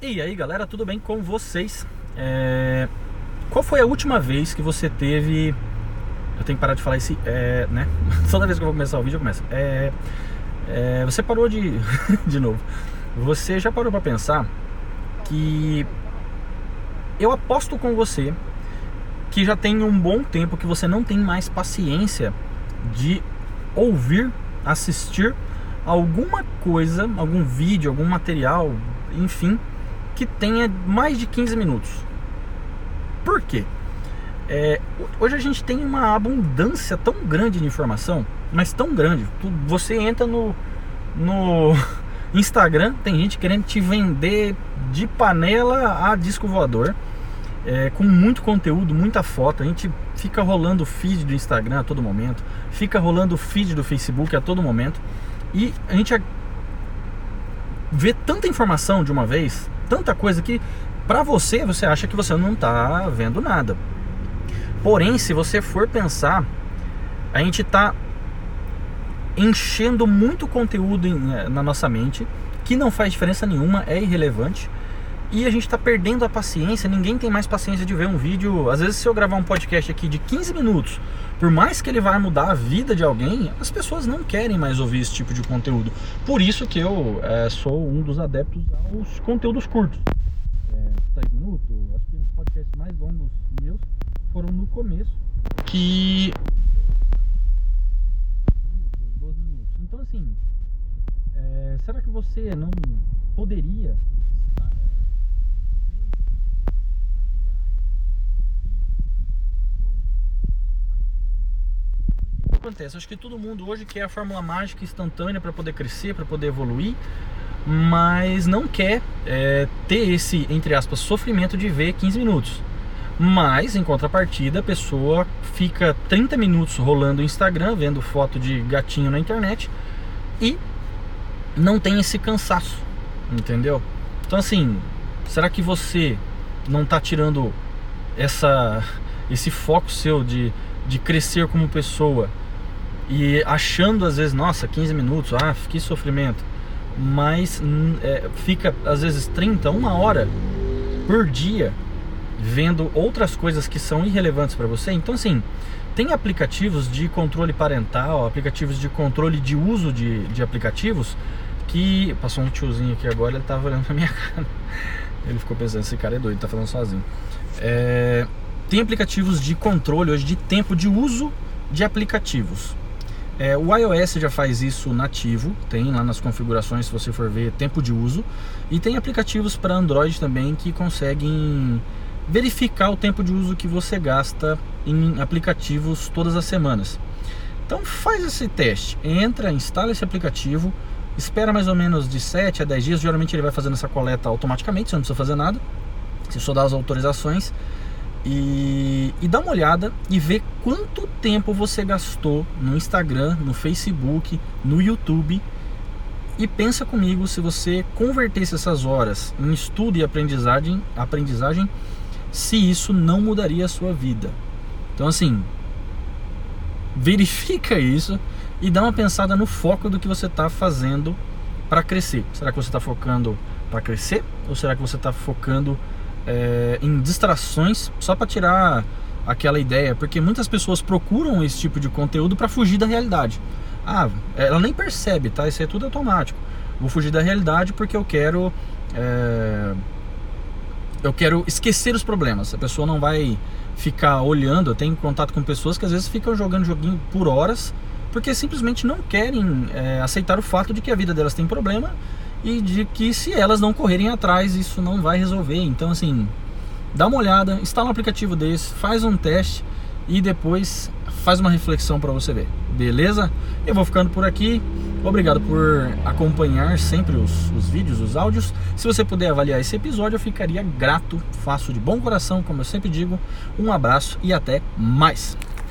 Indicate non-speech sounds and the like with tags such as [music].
E aí galera, tudo bem com vocês? É... Qual foi a última vez que você teve. Eu tenho que parar de falar esse. É, né? [laughs] Toda vez que eu vou começar o vídeo eu começo. É... É... Você parou de. [laughs] de novo. Você já parou para pensar que. Eu aposto com você que já tem um bom tempo que você não tem mais paciência de ouvir, assistir alguma coisa, algum vídeo, algum material, enfim, que tenha mais de 15 minutos. Por quê? É, hoje a gente tem uma abundância tão grande de informação, mas tão grande. Você entra no, no [laughs] Instagram, tem gente querendo te vender de panela a disco voador, é, com muito conteúdo, muita foto. A gente fica rolando o feed do Instagram a todo momento, fica rolando o feed do Facebook a todo momento, e a gente vê tanta informação de uma vez tanta coisa que para você você acha que você não está vendo nada. Porém, se você for pensar, a gente está enchendo muito conteúdo eh, na nossa mente que não faz diferença nenhuma, é irrelevante. E a gente está perdendo a paciência, ninguém tem mais paciência de ver um vídeo. Às vezes, se eu gravar um podcast aqui de 15 minutos, por mais que ele vai mudar a vida de alguém, as pessoas não querem mais ouvir esse tipo de conteúdo. Por isso que eu é, sou um dos adeptos aos conteúdos curtos. É, 3 minutos, acho que os podcasts mais longos meus foram no começo, que. 12 minutos. Então, assim, é, será que você não poderia acontece? Acho que todo mundo hoje quer a fórmula mágica instantânea para poder crescer, para poder evoluir, mas não quer é, ter esse, entre aspas, sofrimento de ver 15 minutos. Mas, em contrapartida, a pessoa fica 30 minutos rolando o Instagram, vendo foto de gatinho na internet e não tem esse cansaço, entendeu? Então, assim, será que você não está tirando essa, esse foco seu de, de crescer como pessoa e achando às vezes, nossa, 15 minutos, ah, que sofrimento. Mas é, fica às vezes 30, uma hora por dia vendo outras coisas que são irrelevantes para você. Então, assim, tem aplicativos de controle parental, aplicativos de controle de uso de, de aplicativos que. Passou um tiozinho aqui agora, ele tava olhando pra minha [laughs] cara. Ele ficou pensando, esse cara é doido, tá falando sozinho. É, tem aplicativos de controle hoje de tempo de uso de aplicativos. É, o iOS já faz isso nativo, tem lá nas configurações, se você for ver, tempo de uso. E tem aplicativos para Android também que conseguem verificar o tempo de uso que você gasta em aplicativos todas as semanas. Então faz esse teste, entra, instala esse aplicativo, espera mais ou menos de 7 a 10 dias, geralmente ele vai fazendo essa coleta automaticamente, você não precisa fazer nada, você só dá as autorizações e, e dá uma olhada e vê quanto tempo você gastou no Instagram, no Facebook, no YouTube. E pensa comigo se você convertesse essas horas em estudo e aprendizagem, aprendizagem se isso não mudaria a sua vida. Então assim, verifica isso e dá uma pensada no foco do que você está fazendo para crescer. Será que você está focando para crescer ou será que você está focando é, em distrações só para tirar aquela ideia, porque muitas pessoas procuram esse tipo de conteúdo para fugir da realidade. Ah, ela nem percebe, tá? Isso é tudo automático. Vou fugir da realidade porque eu quero é, eu quero esquecer os problemas. A pessoa não vai ficar olhando. Eu tenho contato com pessoas que às vezes ficam jogando joguinho por horas porque simplesmente não querem é, aceitar o fato de que a vida delas tem problema e de que se elas não correrem atrás, isso não vai resolver. Então, assim, dá uma olhada, instala um aplicativo desse, faz um teste e depois faz uma reflexão para você ver. Beleza? Eu vou ficando por aqui. Obrigado por acompanhar sempre os, os vídeos, os áudios. Se você puder avaliar esse episódio, eu ficaria grato. Faço de bom coração, como eu sempre digo. Um abraço e até mais.